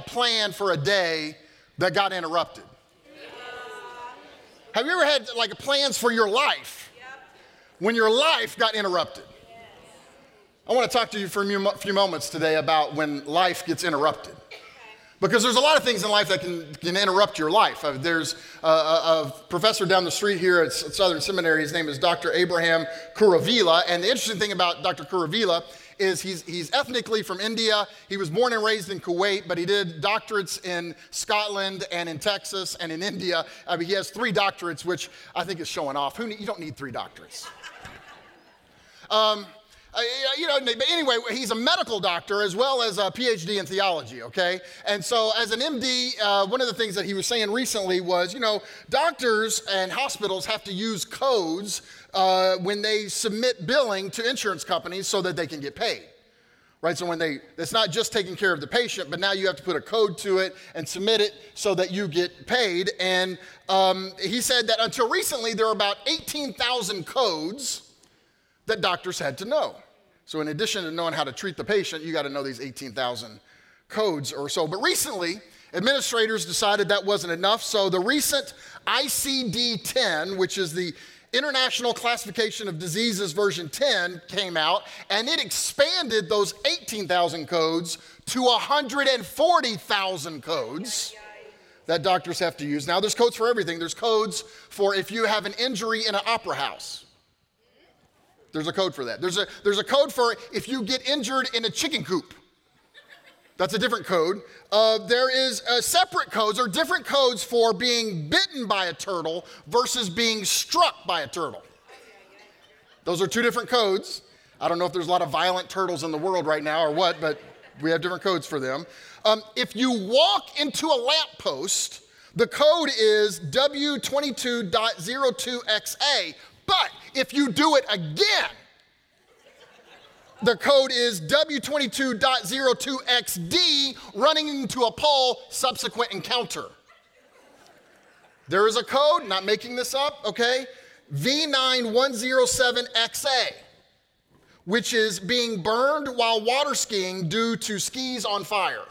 a plan for a day that got interrupted? Have you ever had like plans for your life when your life got interrupted? I want to talk to you for a few moments today about when life gets interrupted. Because there's a lot of things in life that can, can interrupt your life. Uh, there's a, a, a, professor down the street here at Southern Seminary. His name is Dr. Abraham Kuruvilla. And the interesting thing about Dr. Kuruvilla is he's, he's ethnically from India. He was born and raised in Kuwait, but he did doctorates in Scotland and in Texas and in India. I mean, he has three doctorates, which I think is showing off. Who, you don't need three doctorates. Um, uh, you know, but anyway, he's a medical doctor as well as a PhD in theology, okay? And so, as an MD, uh, one of the things that he was saying recently was, you know, doctors and hospitals have to use codes uh, when they submit billing to insurance companies so that they can get paid. Right, so when they, it's not just taking care of the patient, but now you have to put a code to it and submit it so that you get paid. And um, he said that until recently, there are about 18,000 codes that doctors had to know. So, in addition to knowing how to treat the patient, you got to know these 18,000 codes or so. But recently, administrators decided that wasn't enough. So, the recent ICD 10, which is the International Classification of Diseases version 10 came out, and it expanded those 18,000 codes to 140,000 codes that doctors have to use. Now, there's codes for everything. There's codes for if you have an injury in an opera house. There's a code for that. There's a, there's a code for if you get injured in a chicken coop. That's a different code. Uh, there is uh, separate codes or different codes for being bitten by a turtle versus being struck by a turtle. Those are two different codes. I don't know if there's a lot of violent turtles in the world right now or what, but we have different codes for them. Um, if you walk into a lamppost, the code is W22.02XA but if you do it again, the code is W22.02XD running into a pole subsequent encounter. There is a code, not making this up, okay? V9107XA, which is being burned while water skiing due to skis on fire.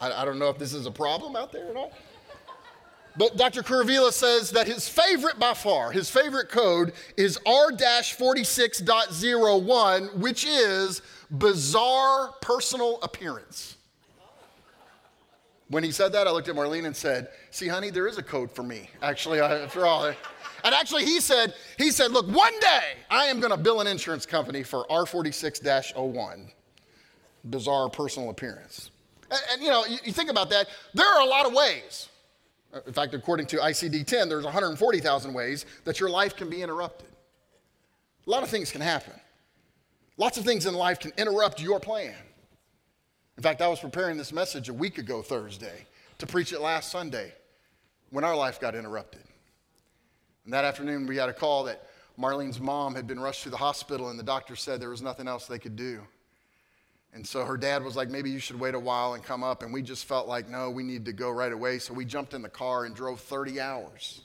I, I don't know if this is a problem out there or not. But Dr. Kuruvilla says that his favorite by far, his favorite code is R-46.01, which is bizarre personal appearance. When he said that, I looked at Marlene and said, "See, honey, there is a code for me. Actually, after all." And actually, he said, he said, "Look, one day I am going to bill an insurance company for R46-01, bizarre personal appearance." And, and you know, you, you think about that. There are a lot of ways Uh, in fact, according to ICD 10, there's 140,000 ways that your life can be interrupted. A lot of things can happen. Lots of things in life can interrupt your plan. In fact, I was preparing this message a week ago, Thursday, to preach it last Sunday when our life got interrupted. And that afternoon, we got a call that Marlene's mom had been rushed to the hospital, and the doctor said there was nothing else they could do. And so her dad was like, maybe you should wait a while and come up. And we just felt like, no, we need to go right away. So we jumped in the car and drove 30 hours.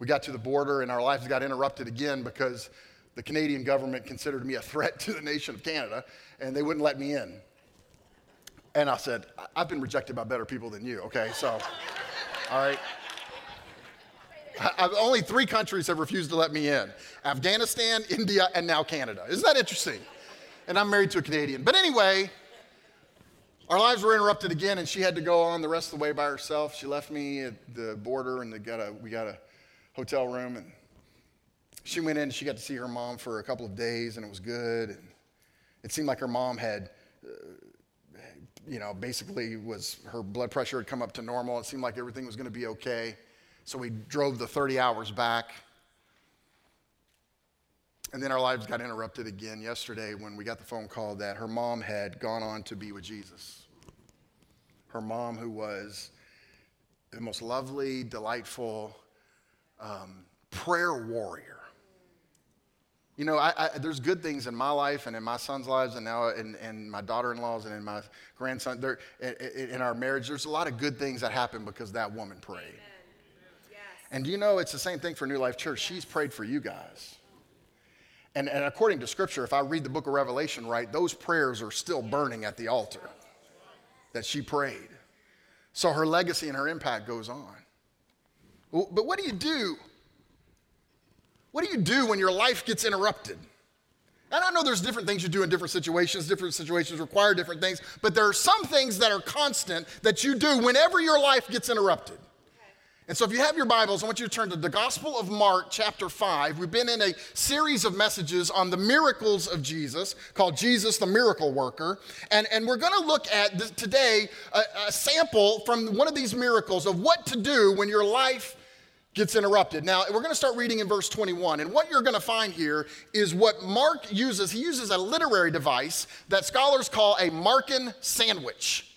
We got to the border and our lives got interrupted again because the Canadian government considered me a threat to the nation of Canada and they wouldn't let me in. And I said, I've been rejected by better people than you, okay? So, all right. I've, only three countries have refused to let me in Afghanistan, India, and now Canada. Isn't that interesting? And I'm married to a Canadian. But anyway, our lives were interrupted again, and she had to go on the rest of the way by herself. She left me at the border, and got a, we got a hotel room, and she went in. And she got to see her mom for a couple of days, and it was good. And it seemed like her mom had, uh, you know, basically was her blood pressure had come up to normal. It seemed like everything was going to be okay. So we drove the 30 hours back. And then our lives got interrupted again yesterday when we got the phone call that her mom had gone on to be with Jesus. Her mom, who was the most lovely, delightful um, prayer warrior. You know, I, I, there's good things in my life and in my son's lives, and now in, in my daughter-in-laws and in my grandson. There, in, in, our marriage, there's a lot of good things that happen because that woman prayed. Yes. And you know, it's the same thing for New Life Church. She's prayed for you guys. And, and according to scripture, if I read the book of Revelation right, those prayers are still burning at the altar that she prayed. So her legacy and her impact goes on. But what do you do? What do you do when your life gets interrupted? And I know there's different things you do in different situations. Different situations require different things. But there are some things that are constant that you do whenever your life gets interrupted. And so, if you have your Bibles, I want you to turn to the Gospel of Mark, chapter 5. We've been in a series of messages on the miracles of Jesus called Jesus the Miracle Worker. And, and we're going to look at today a, a sample from one of these miracles of what to do when your life gets interrupted. Now, we're going to start reading in verse 21. And what you're going to find here is what Mark uses. He uses a literary device that scholars call a Markan sandwich.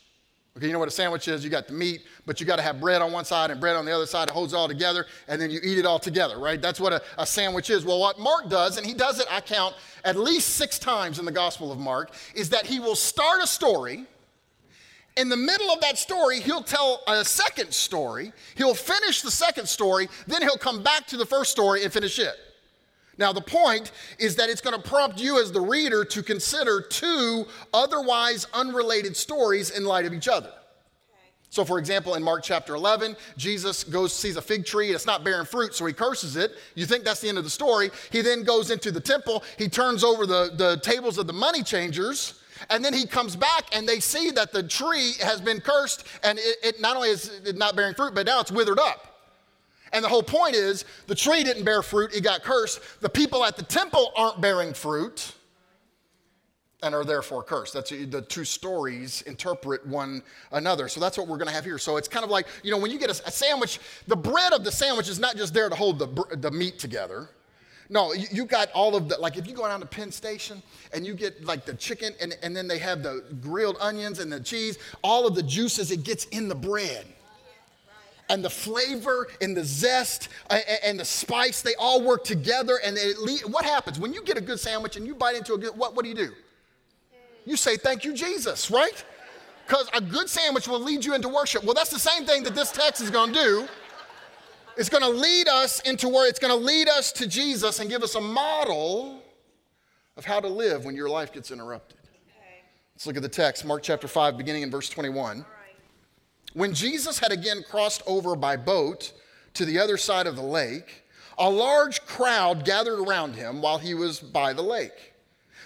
Okay, you know what a sandwich is? You got the meat, but you got to have bread on one side and bread on the other side. It holds it all together, and then you eat it all together, right? That's what a, a sandwich is. Well, what Mark does, and he does it, I count, at least six times in the Gospel of Mark, is that he will start a story in the middle of that story, he'll tell a second story. He'll finish the second story, then he'll come back to the first story and finish it. Now, the point is that it's going to prompt you as the reader to consider two otherwise unrelated stories in light of each other. So, for example, in Mark chapter 11, Jesus goes, sees a fig tree, it's not bearing fruit, so he curses it. You think that's the end of the story. He then goes into the temple, he turns over the, the tables of the money changers, and then he comes back and they see that the tree has been cursed and it, it not only is it not bearing fruit, but now it's withered up. And the whole point is the tree didn't bear fruit, it got cursed. The people at the temple aren't bearing fruit and are therefore cursed. That's the two stories interpret one another. So that's what we're going to have here. So it's kind of like, you know, when you get a, a sandwich, the bread of the sandwich is not just there to hold the, the meat together. No, you, you, got all of the, like if you go down to Penn Station and you get like the chicken and, and then they have the grilled onions and the cheese, all of the juices, it gets in the bread. And the flavor and the zest and the spice, they all work together. And it, what happens when you get a good sandwich and you bite into a good, what, what do you do? You say, Thank you, Jesus, right? Because a good sandwich will lead you into worship. Well, that's the same thing that this text is going to do. It's going to lead us into where it's going to lead us to Jesus and give us a model of how to live when your life gets interrupted. Okay. Let's look at the text, Mark chapter 5, beginning in verse 21. When Jesus had again crossed over by boat to the other side of the lake, a large crowd gathered around him while he was by the lake.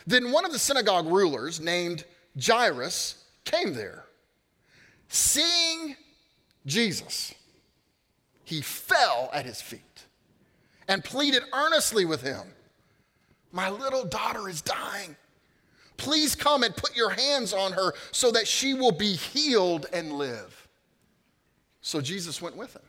Then one of the synagogue rulers, named Jairus, came there. Seeing Jesus, he fell at his feet and pleaded earnestly with him My little daughter is dying. Please come and put your hands on her so that she will be healed and live. So Jesus went with him.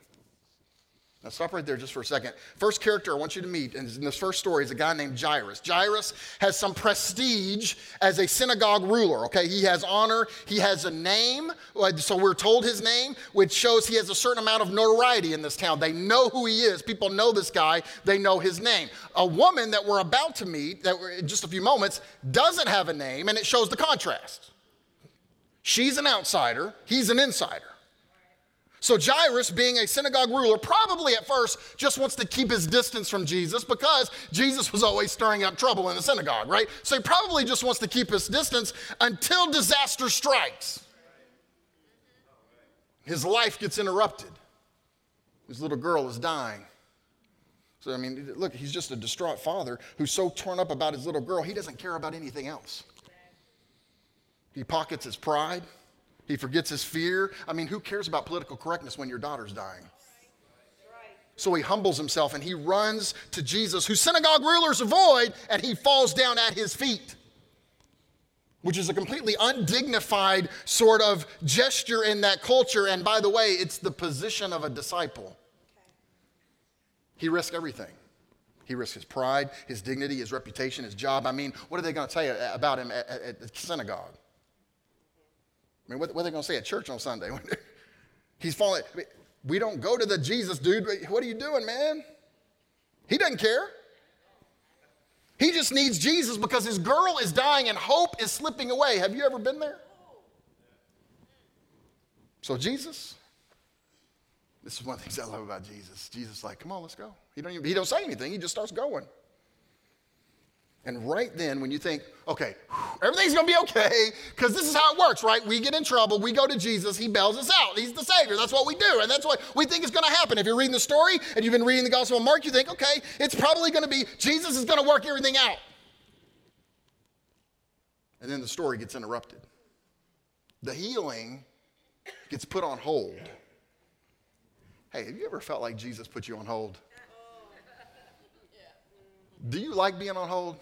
Now, stop right there just for a second. First character I want you to meet in this first story is a guy named Jairus. Jairus has some prestige as a synagogue ruler, okay? He has honor, he has a name, so we're told his name, which shows he has a certain amount of notoriety in this town. They know who he is. People know this guy, they know his name. A woman that we're about to meet, that in just a few moments, doesn't have a name, and it shows the contrast. She's an outsider, he's an insider. So Jairus, being a synagogue ruler, probably at first just wants to keep his distance from Jesus because Jesus was always stirring up trouble in the synagogue, right? So he probably just wants to keep his distance until disaster strikes. His life gets interrupted. His little girl is dying. So, I mean, look, he's just a distraught father who's so torn up about his little girl, he doesn't care about anything else. He pockets his pride. He forgets his fear. I mean, who cares about political correctness when your daughter's dying? So he humbles himself and he runs to Jesus, who synagogue rulers avoid, and he falls down at his feet, which is a completely undignified sort of gesture in that culture. And by the way, it's the position of a disciple. He risked everything. He risked his pride, his dignity, his reputation, his job. I mean, what are they going to tell you about him at, at the synagogue? I mean, what, what are they going to say at church on Sunday? He's falling. We don't go to the Jesus dude. What are you doing, man? He doesn't care. He just needs Jesus because his girl is dying and hope is slipping away. Have you ever been there? So, Jesus, this is one of the things I love about Jesus. Jesus like, come on, let's go. He don't, even, he don't say anything. He just starts going. And right then, when you think, okay, everything's gonna be okay, because this is how it works, right? We get in trouble, we go to Jesus, he bails us out. He's the Savior. That's what we do, and that's what we think is gonna happen. If you're reading the story and you've been reading the Gospel of Mark, you think, okay, it's probably gonna be Jesus is gonna work everything out. And then the story gets interrupted. The healing gets put on hold. Hey, have you ever felt like Jesus put you on hold? Do you like being on hold?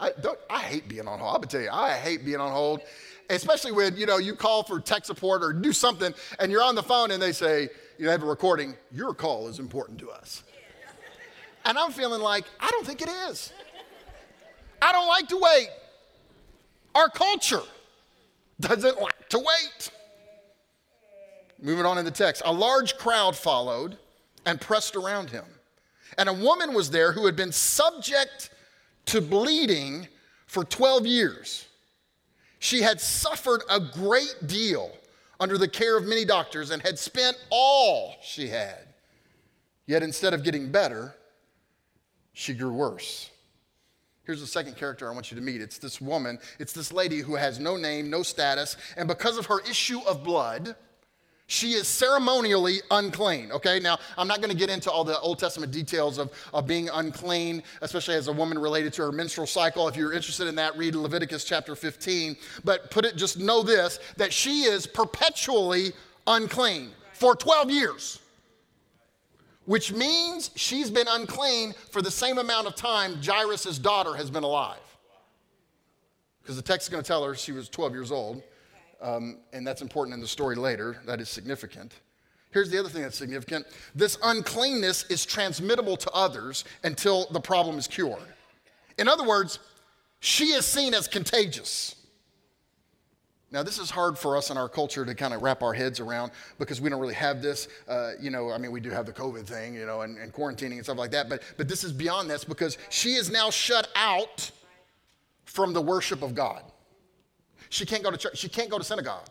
I, don't, I hate being on hold. I'm gonna tell you, I hate being on hold, especially when you know you call for tech support or do something, and you're on the phone and they say you know, have a recording. Your call is important to us, and I'm feeling like I don't think it is. I don't like to wait. Our culture doesn't like to wait. Moving on in the text, a large crowd followed and pressed around him. And a woman was there who had been subject to bleeding for 12 years. She had suffered a great deal under the care of many doctors and had spent all she had. Yet instead of getting better, she grew worse. Here's the second character I want you to meet. It's this woman, it's this lady who has no name, no status, and because of her issue of blood, she is ceremonially unclean. Okay, now I'm not going to get into all the Old Testament details of, of being unclean, especially as a woman related to her menstrual cycle. If you're interested in that, read Leviticus chapter 15. But put it, just know this that she is perpetually unclean for 12 years, which means she's been unclean for the same amount of time Jairus' daughter has been alive. Because the text is going to tell her she was 12 years old. Um, and that's important in the story later. That is significant. Here's the other thing that's significant this uncleanness is transmittable to others until the problem is cured. In other words, she is seen as contagious. Now, this is hard for us in our culture to kind of wrap our heads around because we don't really have this. Uh, you know, I mean, we do have the COVID thing, you know, and, and quarantining and stuff like that, but, but this is beyond this because she is now shut out from the worship of God. She can't go to church. She can't go to synagogue.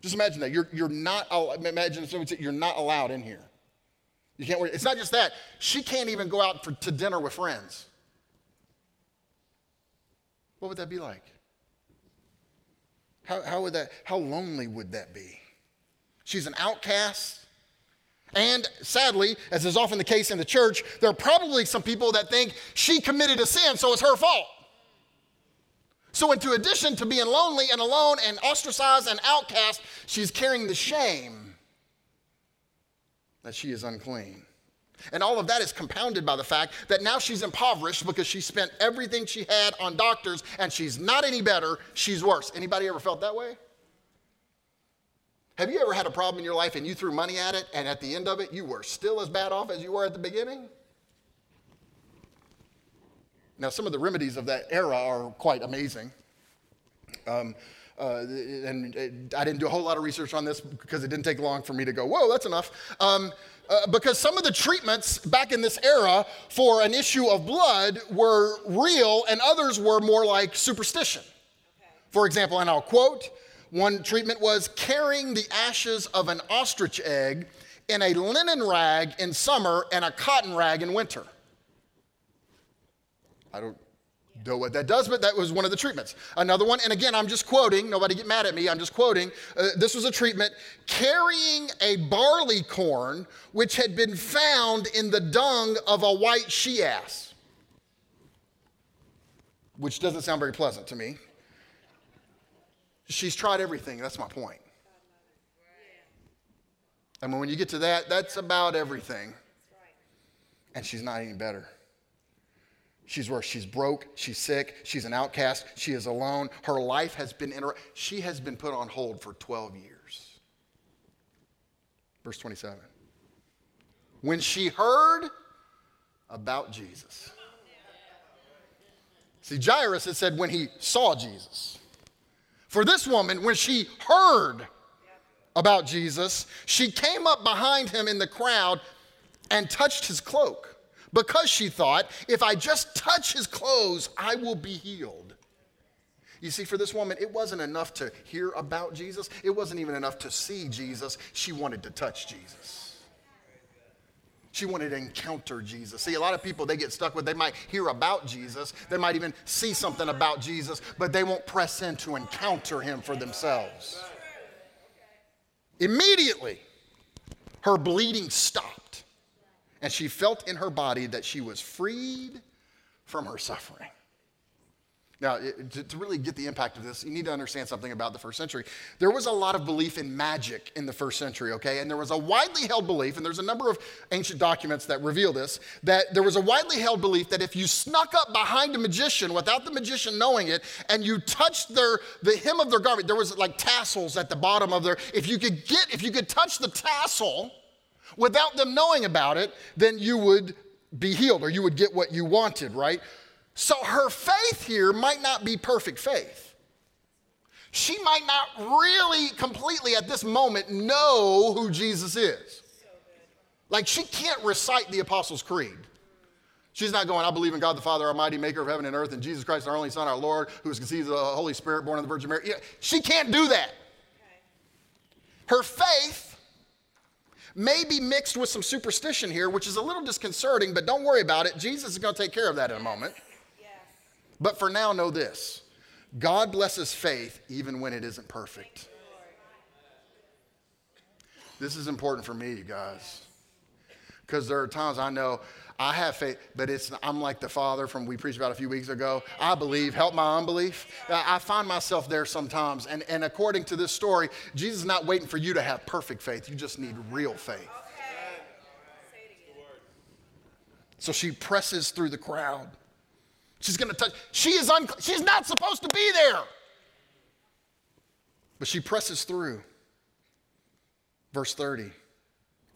Just imagine that. You're, you're not, imagine you're not allowed in here. You can't, it's not just that. She can't even go out for, to dinner with friends. What would that be like? How, how would that, how lonely would that be? She's an outcast. And sadly, as is often the case in the church, there are probably some people that think she committed a sin, so it's her fault. So, into addition to being lonely and alone and ostracized and outcast, she's carrying the shame that she is unclean. And all of that is compounded by the fact that now she's impoverished because she spent everything she had on doctors and she's not any better, she's worse. Anybody ever felt that way? Have you ever had a problem in your life and you threw money at it and at the end of it you were still as bad off as you were at the beginning? Now, some of the remedies of that era are quite amazing. Um, uh, and I didn't do a whole lot of research on this because it didn't take long for me to go, whoa, that's enough. Um, uh, because some of the treatments back in this era for an issue of blood were real and others were more like superstition. Okay. For example, and I'll quote one treatment was carrying the ashes of an ostrich egg in a linen rag in summer and a cotton rag in winter. I don't know what that does, but that was one of the treatments. Another one, and again, I'm just quoting, nobody get mad at me, I'm just quoting. Uh, this was a treatment carrying a barley corn which had been found in the dung of a white she ass, which doesn't sound very pleasant to me. She's tried everything, that's my point. I mean, when you get to that, that's about everything. And she's not any better. She's worse. She's broke. She's sick. She's an outcast. She is alone. Her life has been inter- she has been put on hold for 12 years. Verse 27. When she heard about Jesus. See, Jairus had said when he saw Jesus. For this woman, when she heard about Jesus, she came up behind him in the crowd and touched his cloak because she thought, if I just touch his clothes, I will be healed. You see, for this woman, it wasn't enough to hear about Jesus, it wasn't even enough to see Jesus. She wanted to touch Jesus. She wanted to encounter Jesus. See, a lot of people, they get stuck with, they might hear about Jesus, they might even see something about Jesus, but they won't press in to encounter him for themselves. Immediately, her bleeding stopped, and she felt in her body that she was freed from her suffering. Now, to, really get the impact of this, you need to understand something about the first century. There was a lot of belief in magic in the first century, okay? And there was a widely held belief, and there's a number of ancient documents that reveal this, that there was a widely held belief that if you snuck up behind a magician without the magician knowing it, and you touched their the hem of their garment, there was like tassels at the bottom of their, if you could get, if you could touch the tassel without them knowing about it, then you would be healed or you would get what you wanted, right? So her faith here might not be perfect faith. She might not really completely at this moment know who Jesus is. Like she can't recite the Apostles' Creed. She's not going, I believe in God the Father Almighty, maker of heaven and earth, and Jesus Christ, our only Son, our Lord, who is conceived of the Holy Spirit, born of the Virgin Mary. She can't do that. Her faith may be mixed with some superstition here, which is a little disconcerting, but don't worry about it. Jesus is going to take care of that in a moment. But for now, know this God blesses faith even when it isn't perfect. This is important for me, you guys. Because there are times I know I have faith, but it's I'm like the father from we preached about a few weeks ago. I believe, help my unbelief. I find myself there sometimes. And, and according to this story, Jesus is not waiting for you to have perfect faith. You just need real faith. So she presses through the crowd. She's going to touch. She is un- she's not supposed to be there. But she presses through. Verse 30.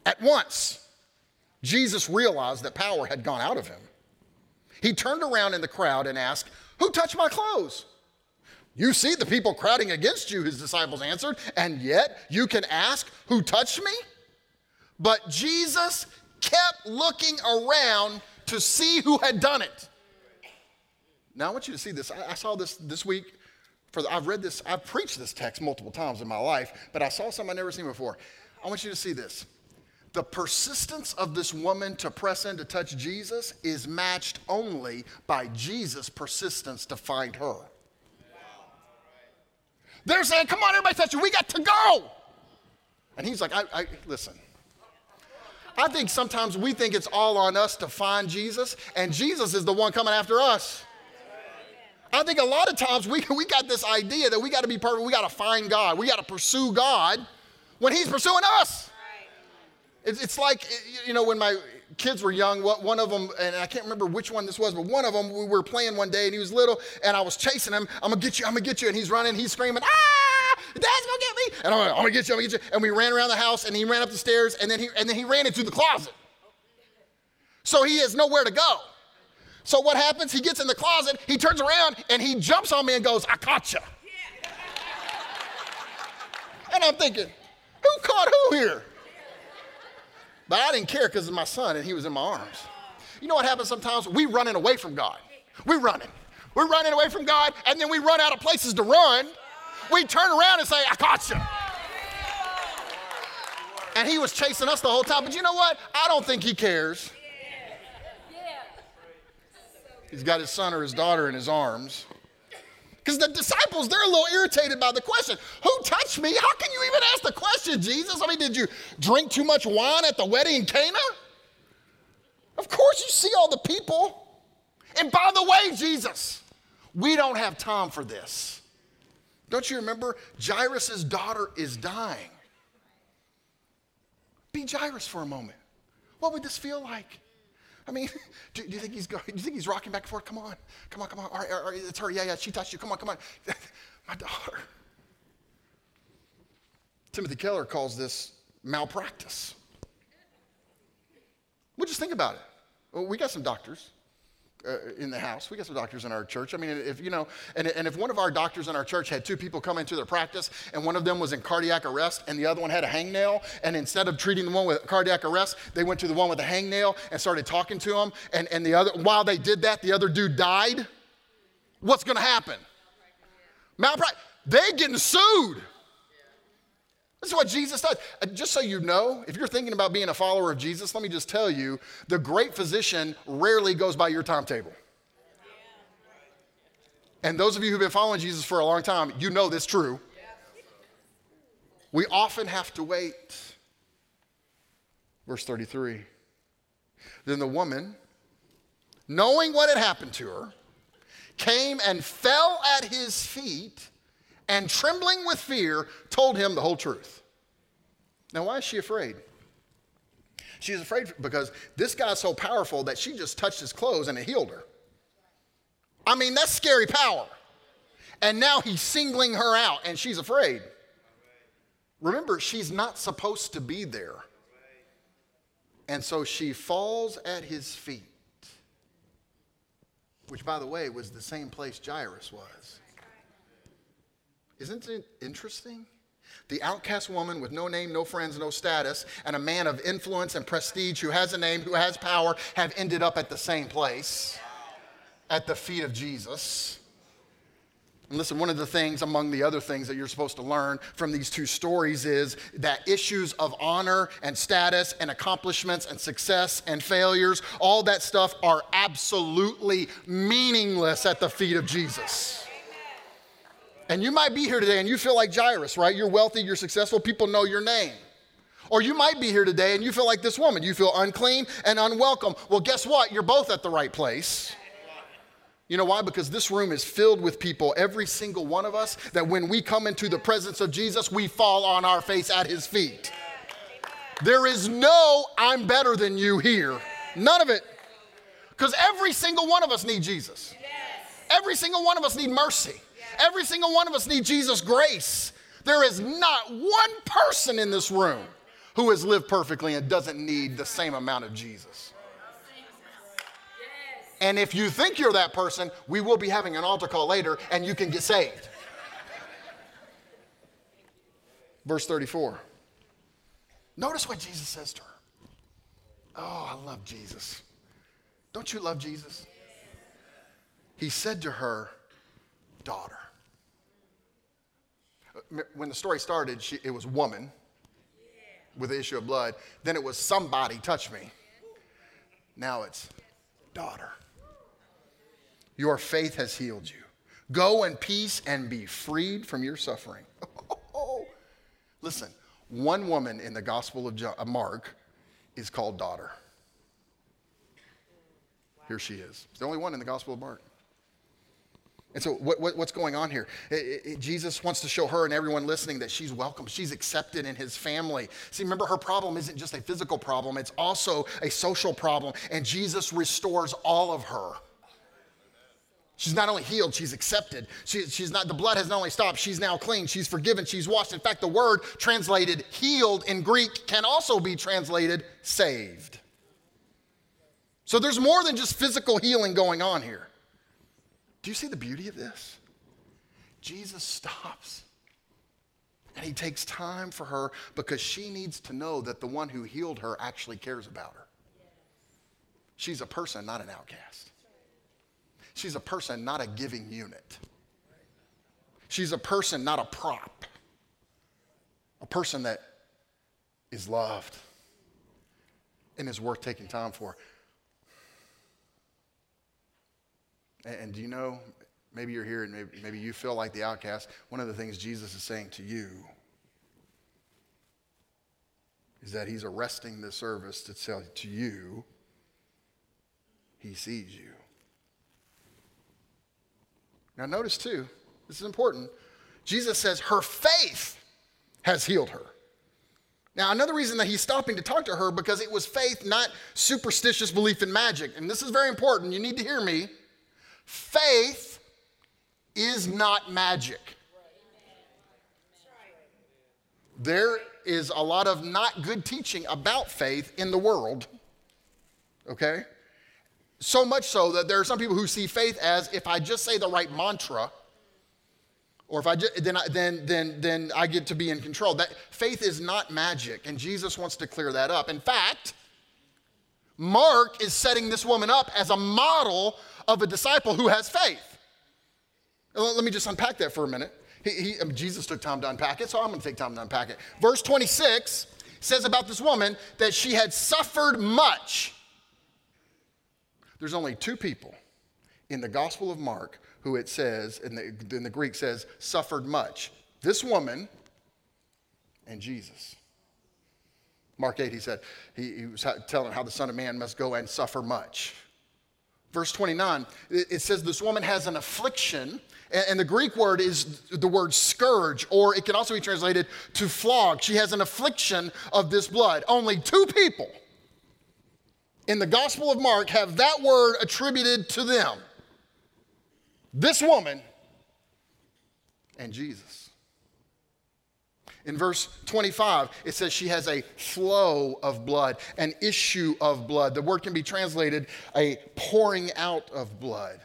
At once, Jesus realized that power had gone out of him. He turned around in the crowd and asked, Who touched my clothes? You see the people crowding against you, his disciples answered, and yet you can ask, Who touched me? But Jesus kept looking around to see who had done it. Now I want you to see this. I, I saw this this week. For the, I've read this. I've preached this text multiple times in my life, but I saw something I've never seen before. I want you to see this. The persistence of this woman to press in to touch Jesus is matched only by Jesus' persistence to find her. They're saying, "Come on, everybody, touch you. We got to go." And he's like, I, I listen." I think sometimes we think it's all on us to find Jesus, and Jesus is the one coming after us. I think a lot of times we, we got this idea that we got to be perfect, we got to find God, we got to pursue God when He's pursuing us. It's, it's like, you know, when my kids were young, one of them, and I can't remember which one this was, but one of them, we were playing one day and he was little, and I was chasing him. I'm gonna get you, I'm gonna get you. And he's running, he's screaming, ah, dad's gonna get me. And I'm like, I'm gonna get you, I'm gonna get you. And we ran around the house and he ran up the stairs and then he, and then he ran into the closet. So he has nowhere to go. So what happens? He gets in the closet, he turns around, and he jumps on me and goes, I caught you. And I'm thinking, who caught who here? But I didn't care because it's my son and he was in my arms. You know what happens sometimes? We running away from God. We're running. We're running away from God, and then we run out of places to run. We turn around and say, I caught you. And he was chasing us the whole time. But you know what? I don't think he cares. He's got his son or his daughter in his arms. Because the disciples, they're a little irritated by the question Who touched me? How can you even ask the question, Jesus? I mean, did you drink too much wine at the wedding in Cana? Of course, you see all the people. And by the way, Jesus, we don't have time for this. Don't you remember? Jairus' daughter is dying. Be Jairus for a moment. What would this feel like? I mean, do, do, you think he's going, do you think he's rocking back and forth? Come on, come on, come on. All right, all right, it's her. Yeah, yeah, she touched you. Come on, come on. My daughter. Timothy Keller calls this malpractice. Well, just think about it. Well, we got some doctors uh, in the house. We got some doctors in our church. I mean, if you know, and, and if one of our doctors in our church had two people come into their practice, and one of them was in cardiac arrest, and the other one had a hangnail, and instead of treating the one with cardiac arrest, they went to the one with the hangnail and started talking to him, and, and the other, while they did that, the other dude died. What's going to happen? Malpractice. They getting sued. This is what Jesus does. Uh, just so you know, if you're thinking about being a follower of Jesus, let me just tell you the great physician rarely goes by your timetable. And those of you who've been following Jesus for a long time, you know this true. We often have to wait. Verse 33. Then the woman, knowing what had happened to her, came and fell at his feet and trembling with fear told him the whole truth. Now, why is she afraid? She's afraid because this guy's so powerful that she just touched his clothes and it healed her. I mean, that's scary power. And now he's singling her out and she's afraid. Remember, she's not supposed to be there. And so she falls at his feet, which, by the way, was the same place Jairus was. Isn't it interesting? The outcast woman with no name, no friends, no status, and a man of influence and prestige who has a name, who has power, have ended up at the same place at the feet of Jesus. And listen, one of the things, among the other things that you're supposed to learn from these two stories is that issues of honor and status and accomplishments and success and failures, all that stuff are absolutely meaningless at the feet of Jesus. And you might be here today and you feel like Jairus, right? You're wealthy, you're successful, people know your name. Or you might be here today and you feel like this woman. You feel unclean and unwelcome. Well, guess what? You're both at the right place. You know why? Because this room is filled with people, every single one of us, that when we come into the presence of Jesus, we fall on our face at his feet. There is no I'm better than you here. None of it. Because every single one of us need Jesus. Every single one of us need mercy. Every single one of us need Jesus' grace. There is not one person in this room who has lived perfectly and doesn't need the same amount of Jesus. And if you think you're that person, we will be having an altar call later and you can get saved. Verse 34. Notice what Jesus says to her. Oh, I love Jesus. Don't you love Jesus? He said to her, Daughter when the story started, she, it was woman with the issue of blood. Then it was somebody touch me. Now it's daughter. Your faith has healed you. Go in peace and be freed from your suffering. Listen, one woman in the Gospel of uh, Mark is called daughter. Here she is. It's the only one in the Gospel of Mark. And so, what, what, what's going on here? It, it, Jesus wants to show her and everyone listening that she's welcome. She's accepted in his family. See, remember, her problem isn't just a physical problem, it's also a social problem. And Jesus restores all of her. She's not only healed, she's accepted. She, she's not, the blood has not only stopped, she's now clean, she's forgiven, she's washed. In fact, the word translated healed in Greek can also be translated saved. So there's more than just physical healing going on here. Do you see the beauty of this? Jesus stops and he takes time for her because she needs to know that the one who healed her actually cares about her. She's a person, not an outcast. She's a person, not a giving unit. She's a person, not a prop. A person that is loved and is worth taking time for. And, do you know, maybe you're here and maybe, maybe you feel like the outcast. One of the things Jesus is saying to you is that he's arresting the service to tell to you he sees you. Now, notice too, this is important. Jesus says her faith has healed her. Now, another reason that he's stopping to talk to her because it was faith, not superstitious belief in magic. And this is very important. You need to hear me. Faith is not magic. There is a lot of not good teaching about faith in the world, okay? So much so that there are some people who see faith as if I just say the right mantra, or if I just, then, I, then, then, then I get to be in control. That faith is not magic, and Jesus wants to clear that up. In fact, Mark is setting this woman up as a model of a disciple who has faith. Let me just unpack that for a minute. He, he, um, Jesus took time to unpack it, so I'm going to take time to unpack it. Verse 26 says about this woman that she had suffered much. There's only two people in the Gospel of Mark who it says, in the, in the Greek says, suffered much. This woman and Jesus. Mark 8, he said, he, he was telling how the Son of Man must go and suffer much. Verse 29, it says this woman has an affliction, and the Greek word is the word scourge, or it can also be translated to flog. She has an affliction of this blood. Only two people in the Gospel of Mark have that word attributed to them this woman and Jesus. In verse 25, it says she has a flow of blood, an issue of blood. The word can be translated a pouring out of blood.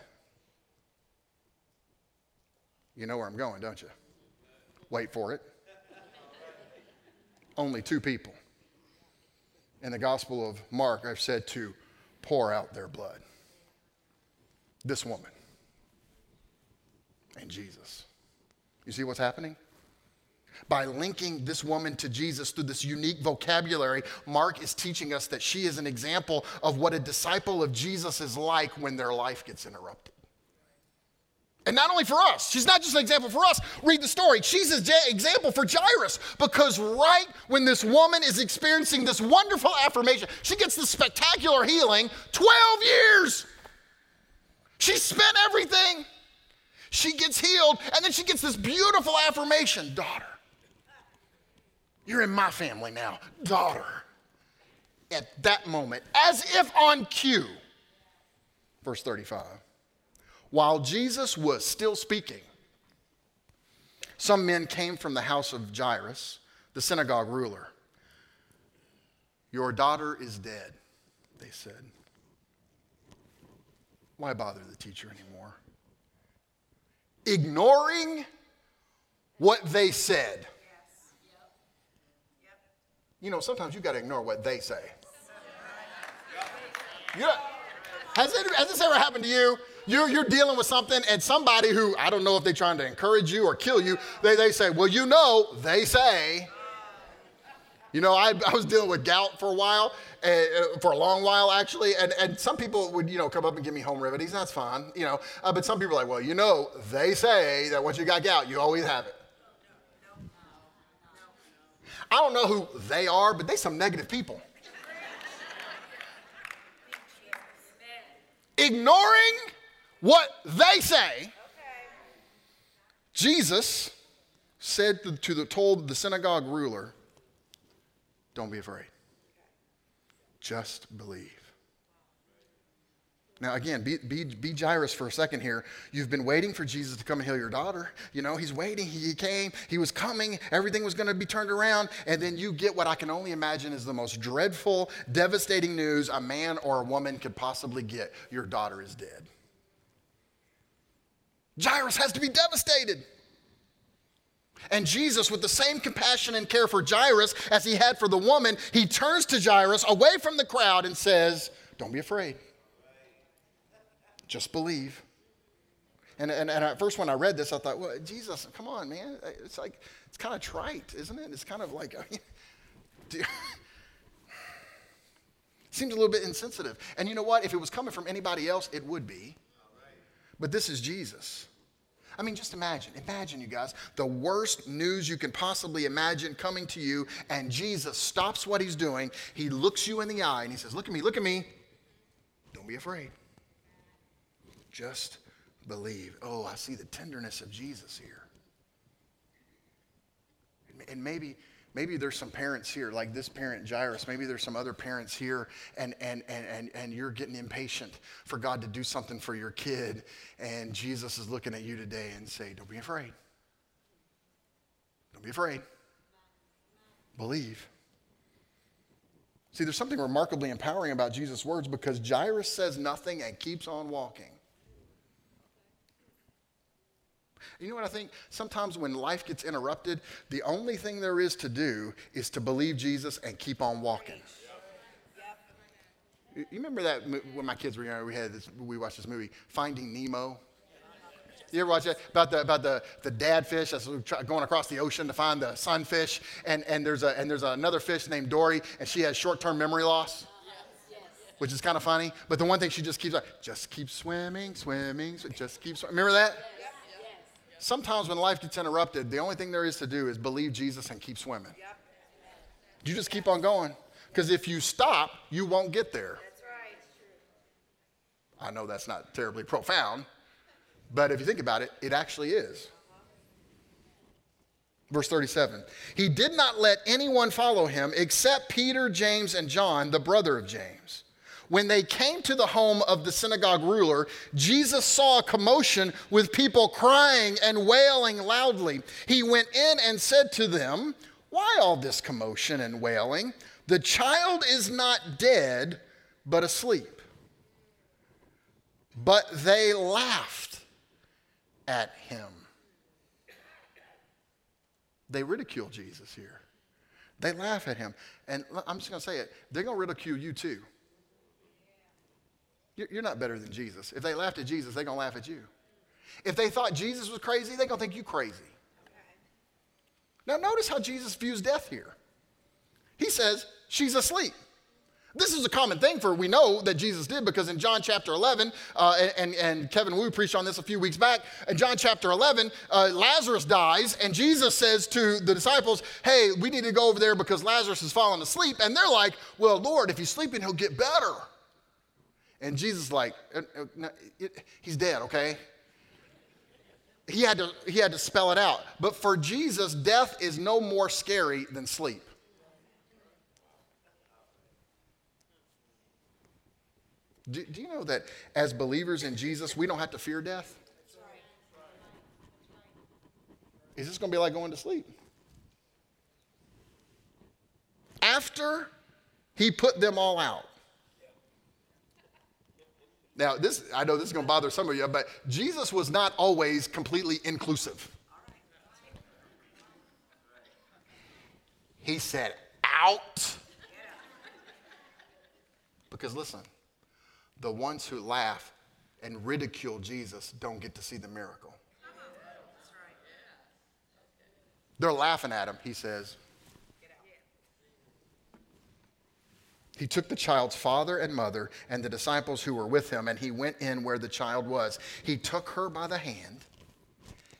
You know where I'm going, don't you? Wait for it. Only two people in the Gospel of Mark are said to pour out their blood this woman and Jesus. You see what's happening? By linking this woman to Jesus through this unique vocabulary, Mark is teaching us that she is an example of what a disciple of Jesus is like when their life gets interrupted. And not only for us, she's not just an example for us. Read the story. She's an example for Jairus because right when this woman is experiencing this wonderful affirmation, she gets this spectacular healing 12 years. She spent everything. She gets healed, and then she gets this beautiful affirmation daughter, you're in my family now, daughter. At that moment, as if on cue, verse 35, while Jesus was still speaking, some men came from the house of Jairus, the synagogue ruler. Your daughter is dead, they said. Why bother the teacher anymore? Ignoring what they said. You know, sometimes you got to ignore what they say. Know, has, it, has this ever happened to you? You're, you're dealing with something, and somebody who, I don't know if they're trying to encourage you or kill you, they, they say, Well, you know, they say. You know, I, I was dealing with gout for a while, uh, for a long while actually, and, and some people would, you know, come up and give me home remedies. That's fine, you know. Uh, but some people are like, well, you know, they say that once you got gout, you always have it. I don't know who they are, but they some negative people. Ignoring what they say, Jesus said to the told the synagogue ruler, "Don't be afraid. Just believe." Now, again, be, be, be Jairus for a second here. You've been waiting for Jesus to come and heal your daughter. You know, he's waiting. He came. He was coming. Everything was going to be turned around. And then you get what I can only imagine is the most dreadful, devastating news a man or a woman could possibly get your daughter is dead. Jairus has to be devastated. And Jesus, with the same compassion and care for Jairus as he had for the woman, he turns to Jairus away from the crowd and says, Don't be afraid. Just believe. And, and, and at first, when I read this, I thought, well, Jesus, come on, man. It's like, it's kind of trite, isn't it? It's kind of like, I mean, seems a little bit insensitive. And you know what? If it was coming from anybody else, it would be. But this is Jesus. I mean, just imagine, imagine, you guys, the worst news you can possibly imagine coming to you, and Jesus stops what he's doing. He looks you in the eye and he says, Look at me, look at me. Don't be afraid. Just believe. Oh, I see the tenderness of Jesus here. And maybe, maybe there's some parents here, like this parent Jairus. Maybe there's some other parents here, and, and, and, and, and you're getting impatient for God to do something for your kid. And Jesus is looking at you today and say, Don't be afraid. Don't be afraid. Believe. See, there's something remarkably empowering about Jesus' words because Jairus says nothing and keeps on walking. You know what I think? Sometimes when life gets interrupted, the only thing there is to do is to believe Jesus and keep on walking. You remember that when my kids were young, we had this, we watched this movie, Finding Nemo? You ever watch that? About the, about the, the dad fish that's going across the ocean to find the sunfish. And, and, there's, a, and there's another fish named Dory, and she has short term memory loss, which is kind of funny. But the one thing she just keeps like, just keep swimming, swimming, just keep swimming. Remember that? Sometimes when life gets interrupted, the only thing there is to do is believe Jesus and keep swimming. You just keep on going. Because if you stop, you won't get there. I know that's not terribly profound, but if you think about it, it actually is. Verse 37 He did not let anyone follow him except Peter, James, and John, the brother of James. When they came to the home of the synagogue ruler, Jesus saw a commotion with people crying and wailing loudly. He went in and said to them, Why all this commotion and wailing? The child is not dead, but asleep. But they laughed at him. They ridicule Jesus here. They laugh at him. And I'm just going to say it, they're going to ridicule you too. You're not better than Jesus. If they laughed at Jesus, they're going to laugh at you. If they thought Jesus was crazy, they're going to think you crazy. Now, notice how Jesus views death here. He says, she's asleep. This is a common thing for we know that Jesus did because in John chapter 11, uh, and, and Kevin Wu preached on this a few weeks back. In John chapter 11, uh, Lazarus dies, and Jesus says to the disciples, Hey, we need to go over there because Lazarus has fallen asleep. And they're like, Well, Lord, if he's sleeping, he'll get better. And Jesus like, uh, uh, he's dead, okay? He had, to, he had to spell it out. But for Jesus, death is no more scary than sleep. Do, do you know that as believers in Jesus, we don't have to fear death? Is this going to be like going to sleep? After he put them all out, now, this I know this is going to bother some of you, but Jesus was not always completely inclusive. He said, out. Because listen, the ones who laugh and ridicule Jesus don't get to see the miracle. They're laughing at him, he says, He took the child's father and mother and the disciples who were with him, and he went in where the child was. He took her by the hand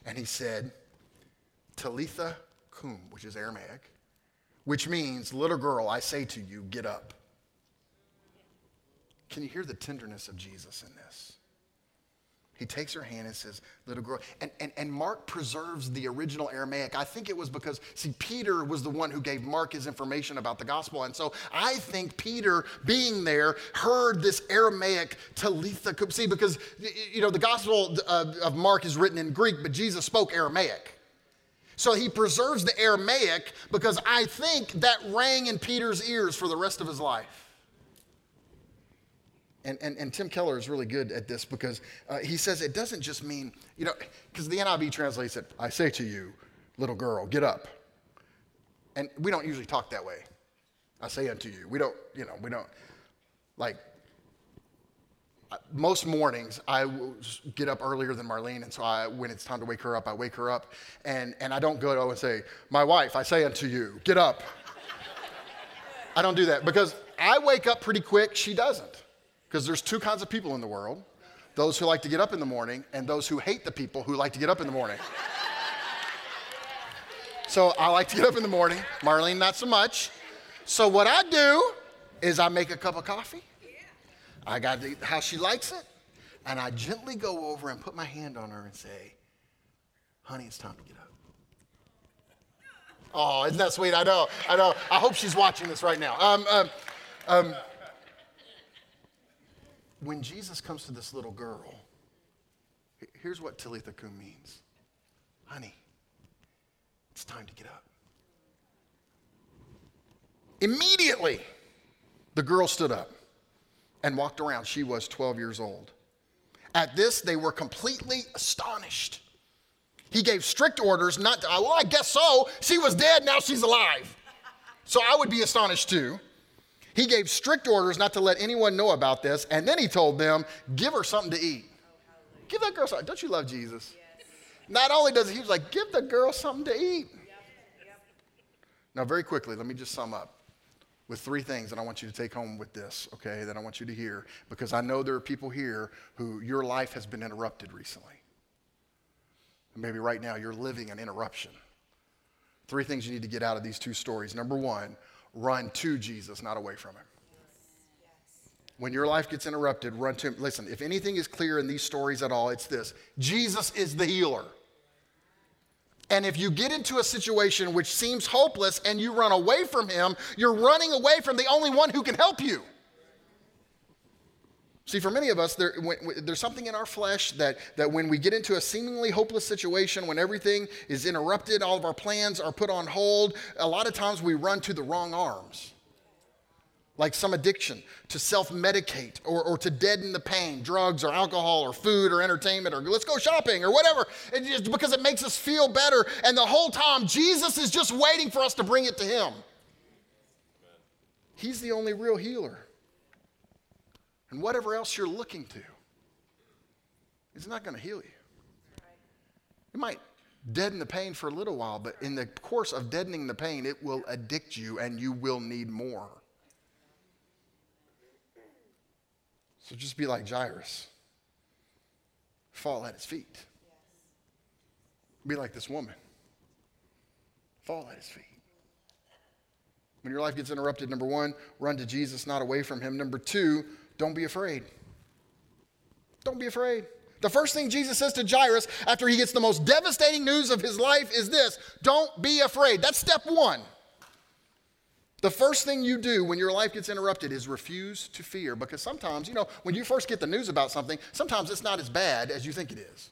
and he said, Talitha cum, which is Aramaic, which means, little girl, I say to you, get up. Can you hear the tenderness of Jesus in this? He takes her hand and says, Little girl. And, and, and Mark preserves the original Aramaic. I think it was because, see, Peter was the one who gave Mark his information about the gospel. And so I think Peter, being there, heard this Aramaic Talitha. See, because, you know, the gospel uh, of Mark is written in Greek, but Jesus spoke Aramaic. So he preserves the Aramaic because I think that rang in Peter's ears for the rest of his life. And, and, and Tim Keller is really good at this because uh, he says it doesn't just mean, you know, because the NIV translates it, I say to you, little girl, get up. And we don't usually talk that way. I say unto you. We don't, you know, we don't, like, most mornings I get up earlier than Marlene, and so I, when it's time to wake her up, I wake her up, and, and I don't go and say, My wife, I say unto you, get up. I don't do that because I wake up pretty quick, she doesn't. Because there's two kinds of people in the world those who like to get up in the morning and those who hate the people who like to get up in the morning. so I like to get up in the morning. Marlene, not so much. So what I do is I make a cup of coffee. I got how she likes it. And I gently go over and put my hand on her and say, honey, it's time to get up. Oh, isn't that sweet? I know, I know. I hope she's watching this right now. Um, um, um, when Jesus comes to this little girl, here's what Talitha Kum means Honey, it's time to get up. Immediately, the girl stood up and walked around. She was 12 years old. At this, they were completely astonished. He gave strict orders not to, well, I guess so. She was dead, now she's alive. So I would be astonished too. He gave strict orders not to let anyone know about this, and then he told them, Give her something to eat. Give that girl something. Don't you love Jesus? Not only does he, he was like, give the girl something to eat. Now, very quickly, let me just sum up with three things that I want you to take home with this, okay, that I want you to hear, because I know there are people here who your life has been interrupted recently. Maybe right now you're living an interruption. Three things you need to get out of these two stories. Number one, run to Jesus, not away from him. When your life gets interrupted, run to him. Listen, if anything is clear in these stories at all, it's this Jesus is the healer. And if you get into a situation which seems hopeless and you run away from him, you're running away from the only one who can help you. See, for many of us, there, when, there's something in our flesh that, that when we get into a seemingly hopeless situation, when everything is interrupted, all of our plans are put on hold, a lot of times we run to the wrong arms like some addiction, to self medicate or, or to deaden the pain, drugs or alcohol or food or entertainment or let's go shopping or whatever, it just, because it makes us feel better. And the whole time, Jesus is just waiting for us to bring it to Him. He's the only real healer. And whatever else you're looking to, it's not going to heal you. It might deaden the pain for a little while, but in the course of deadening the pain, it will addict you and you will need more. So just be like Jairus. Fall at his feet. Be like this woman. Fall at his feet. When your life gets interrupted, number one, run to Jesus, not away from him. Number two, don't be afraid. Don't be afraid. The first thing Jesus says to Jairus after he gets the most devastating news of his life is this don't be afraid. That's step one. The first thing you do when your life gets interrupted is refuse to fear because sometimes, you know, when you first get the news about something, sometimes it's not as bad as you think it is.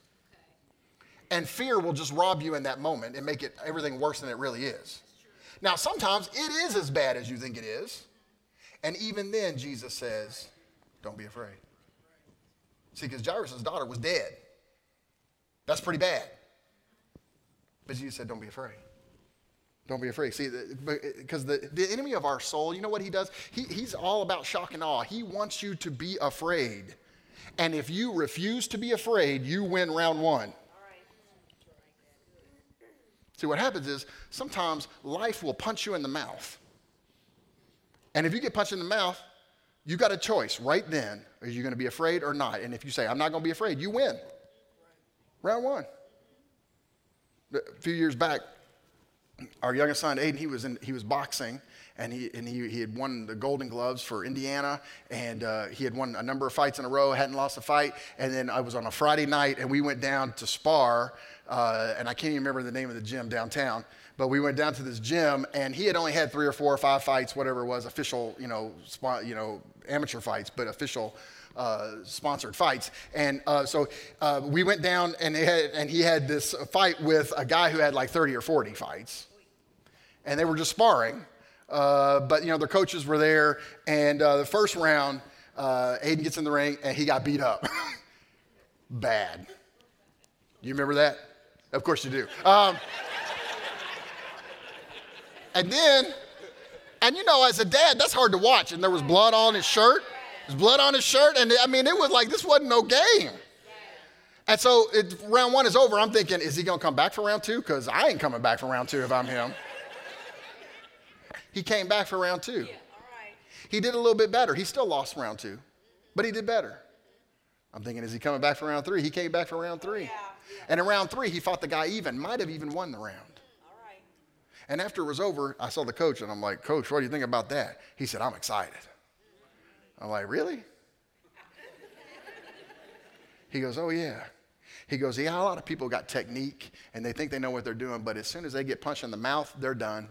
And fear will just rob you in that moment and make it everything worse than it really is. Now, sometimes it is as bad as you think it is. And even then, Jesus says, don't be afraid. See, because Jairus' daughter was dead. That's pretty bad. But Jesus said, don't be afraid. Don't be afraid. See, because uh, the, the enemy of our soul, you know what he does? He, he's all about shock and awe. He wants you to be afraid. And if you refuse to be afraid, you win round one. See, what happens is sometimes life will punch you in the mouth. And if you get punched in the mouth, you got a choice right then. Are you going to be afraid or not? And if you say, I'm not going to be afraid, you win. Round one. A few years back, our youngest son Aiden, he was in, he was boxing, and he and he, he had won the Golden Gloves for Indiana, and uh, he had won a number of fights in a row, hadn't lost a fight, and then I was on a Friday night, and we went down to spar, uh, and I can't even remember the name of the gym downtown, but we went down to this gym, and he had only had three or four or five fights, whatever it was, official, you know, spot, you know, amateur fights, but official. Uh, sponsored fights. And uh, so uh, we went down, and, had, and he had this fight with a guy who had like 30 or 40 fights and they were just sparring. Uh, but, you know, their coaches were there. And uh, the first round, uh, Aiden gets in the ring and he got beat up. Bad. You remember that? Of course you do. Um, and then, and you know, as a dad, that's hard to watch. And there was blood on his shirt. There's blood on his shirt. And I mean, it was like, this wasn't no game. And so it, round one is over. I'm thinking, is he going to come back for round two? Because I ain't coming back for round two if I'm him. He came back for round two. Yeah, he did a little bit better. He still lost round two, but he did better. I'm thinking, is he coming back for round three? He came back for round three. Yeah, yeah. And in round three, he fought the guy even, might have even won the round. And after it was over, I saw the coach and I'm like, Coach, what do you think about that? He said, I'm excited. I'm like, Really? he goes, Oh, yeah. He goes, Yeah, a lot of people got technique and they think they know what they're doing, but as soon as they get punched in the mouth, they're done.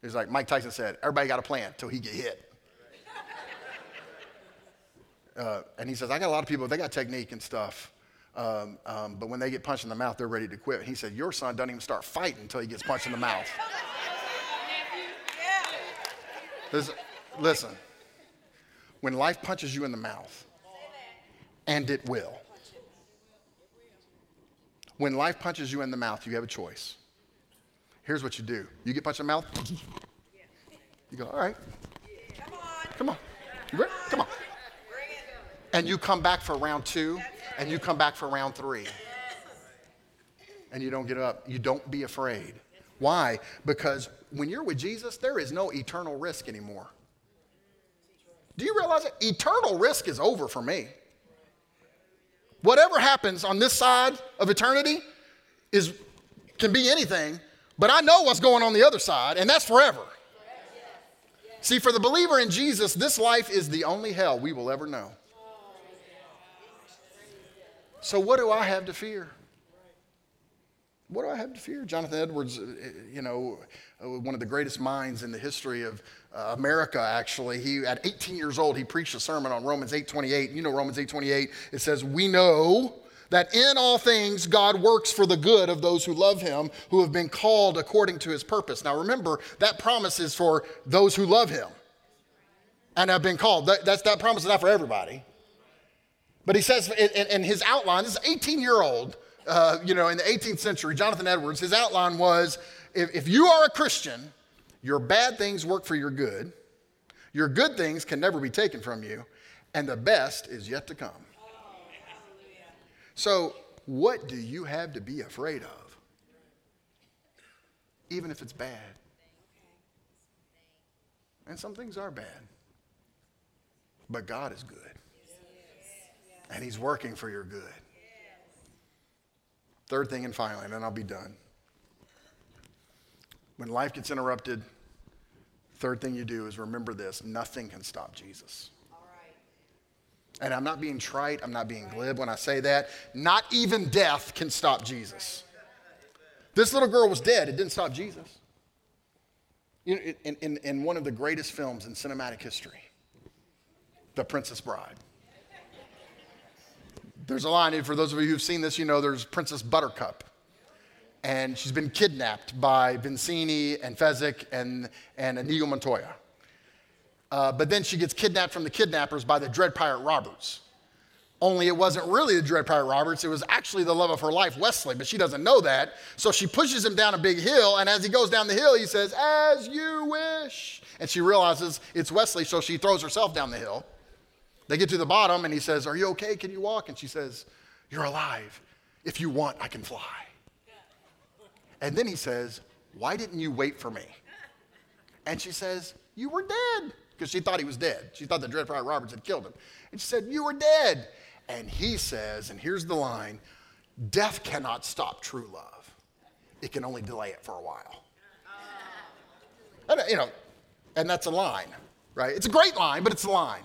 It's like Mike Tyson said, everybody got a plan until he get hit. Uh, and he says, I got a lot of people, they got technique and stuff. Um, um, but when they get punched in the mouth, they're ready to quit. He said, Your son doesn't even start fighting until he gets punched in the mouth. listen, when life punches you in the mouth, and it will, when life punches you in the mouth, you have a choice. Here's what you do you get punched in the mouth, you go, all right. Come on. Come on. Come on. And you come back for round two, and you come back for round three. and you don't get up. You don't be afraid. Why? Because when you're with Jesus, there is no eternal risk anymore. Do you realize that? Eternal risk is over for me. Whatever happens on this side of eternity is, can be anything, but I know what's going on the other side, and that's forever. See, for the believer in Jesus, this life is the only hell we will ever know. So, what do I have to fear? What do I have to fear? Jonathan Edwards, you know, one of the greatest minds in the history of uh, America, actually. He, at 18 years old, he preached a sermon on Romans 8.28. You know Romans 8.28. It says, we know that in all things God works for the good of those who love him, who have been called according to his purpose. Now remember, that promise is for those who love him and have been called. That, that's, that promise is not for everybody. But he says in, his outline, this 18 year old, uh, you know, in the 18th century, Jonathan Edwards, his outline was if, if you are a Christian, your bad things work for your good, your good things can never be taken from you, and the best is yet to come. So, what do you have to be afraid of? Even if it's bad. And some things are bad. But God is good. And He's working for your good. Third thing, and finally, and then I'll be done. When life gets interrupted, third thing you do is remember this nothing can stop Jesus. And I'm not being trite, I'm not being glib when I say that. Not even death can stop Jesus. This little girl was dead, it didn't stop Jesus. You know, in, in, in one of the greatest films in cinematic history, The Princess Bride. There's a line, for those of you who've seen this, you know there's Princess Buttercup. And she's been kidnapped by Vizzini and Fezzik and, and Inigo Montoya. Uh, but then she gets kidnapped from the kidnappers by the Dread Pirate Roberts. Only it wasn't really the Dread Pirate Roberts, it was actually the love of her life, Westley, but she doesn't know that. So she pushes him down a big hill, and as he goes down the hill, he says, As you wish. And she realizes it's Westley, so she throws herself down the hill. They get to the bottom, and he says, Are you okay? Can you walk? And she says, You're alive. If you want, I can fly. And then he says, Why didn't you wait for me? And she says, You were dead. Because she thought he was dead. She thought the Dread Pirate Roberts had killed him. And she said, You were dead. And he says, and here's the line death cannot stop true love, it can only delay it for a while. And, you know, and that's a line, right? It's a great line, but it's a line.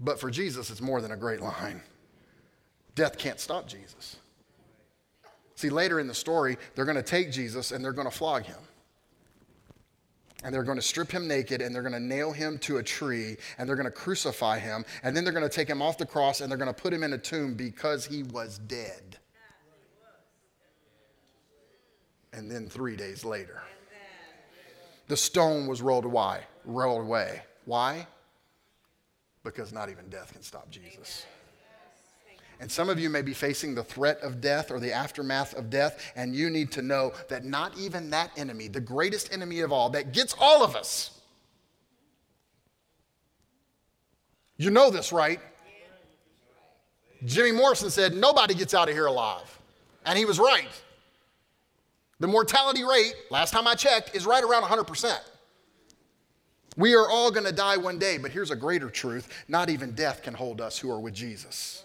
But for Jesus, it's more than a great line. Death can't stop Jesus. See, later in the story, they're going to take Jesus and they're going to flog him. And they're going to strip him naked and they're going to nail him to a tree and they're going to crucify him. And then they're going to take him off the cross and they're going to put him in a tomb because he was dead. And then three days later, the stone was rolled away. Rolled away. Why? Because not even death can stop Jesus. And some of you may be facing the threat of death or the aftermath of death, and you need to know that not even that enemy, the greatest enemy of all, that gets all of us. You know this, right? Jimmy Morrison said, Nobody gets out of here alive. And he was right. The mortality rate, last time I checked, is right around 100%. We are all going to die one day, but here's a greater truth not even death can hold us who are with Jesus.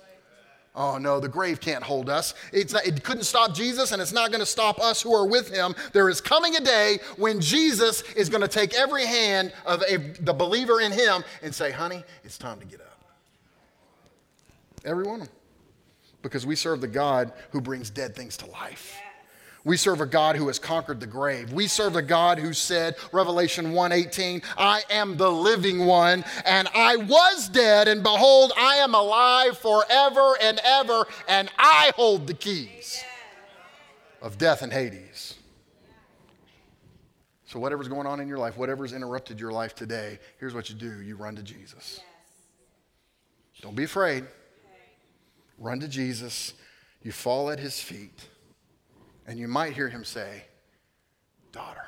Oh no, the grave can't hold us. Not, it couldn't stop Jesus, and it's not going to stop us who are with him. There is coming a day when Jesus is going to take every hand of a, the believer in him and say, honey, it's time to get up. Every one of them. Because we serve the God who brings dead things to life. We serve a God who has conquered the grave. We serve a God who said, Revelation 1:18, I am the living one, and I was dead, and behold, I am alive forever and ever, and I hold the keys of death and Hades. So, whatever's going on in your life, whatever's interrupted your life today, here's what you do you run to Jesus. Don't be afraid. Run to Jesus. You fall at his feet. And you might hear him say, Daughter,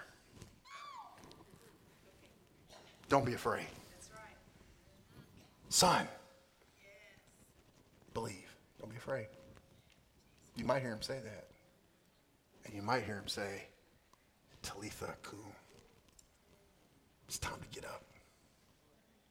don't be afraid. Son, believe. Don't be afraid. You might hear him say that. And you might hear him say, Talitha Kum. It's time to get up.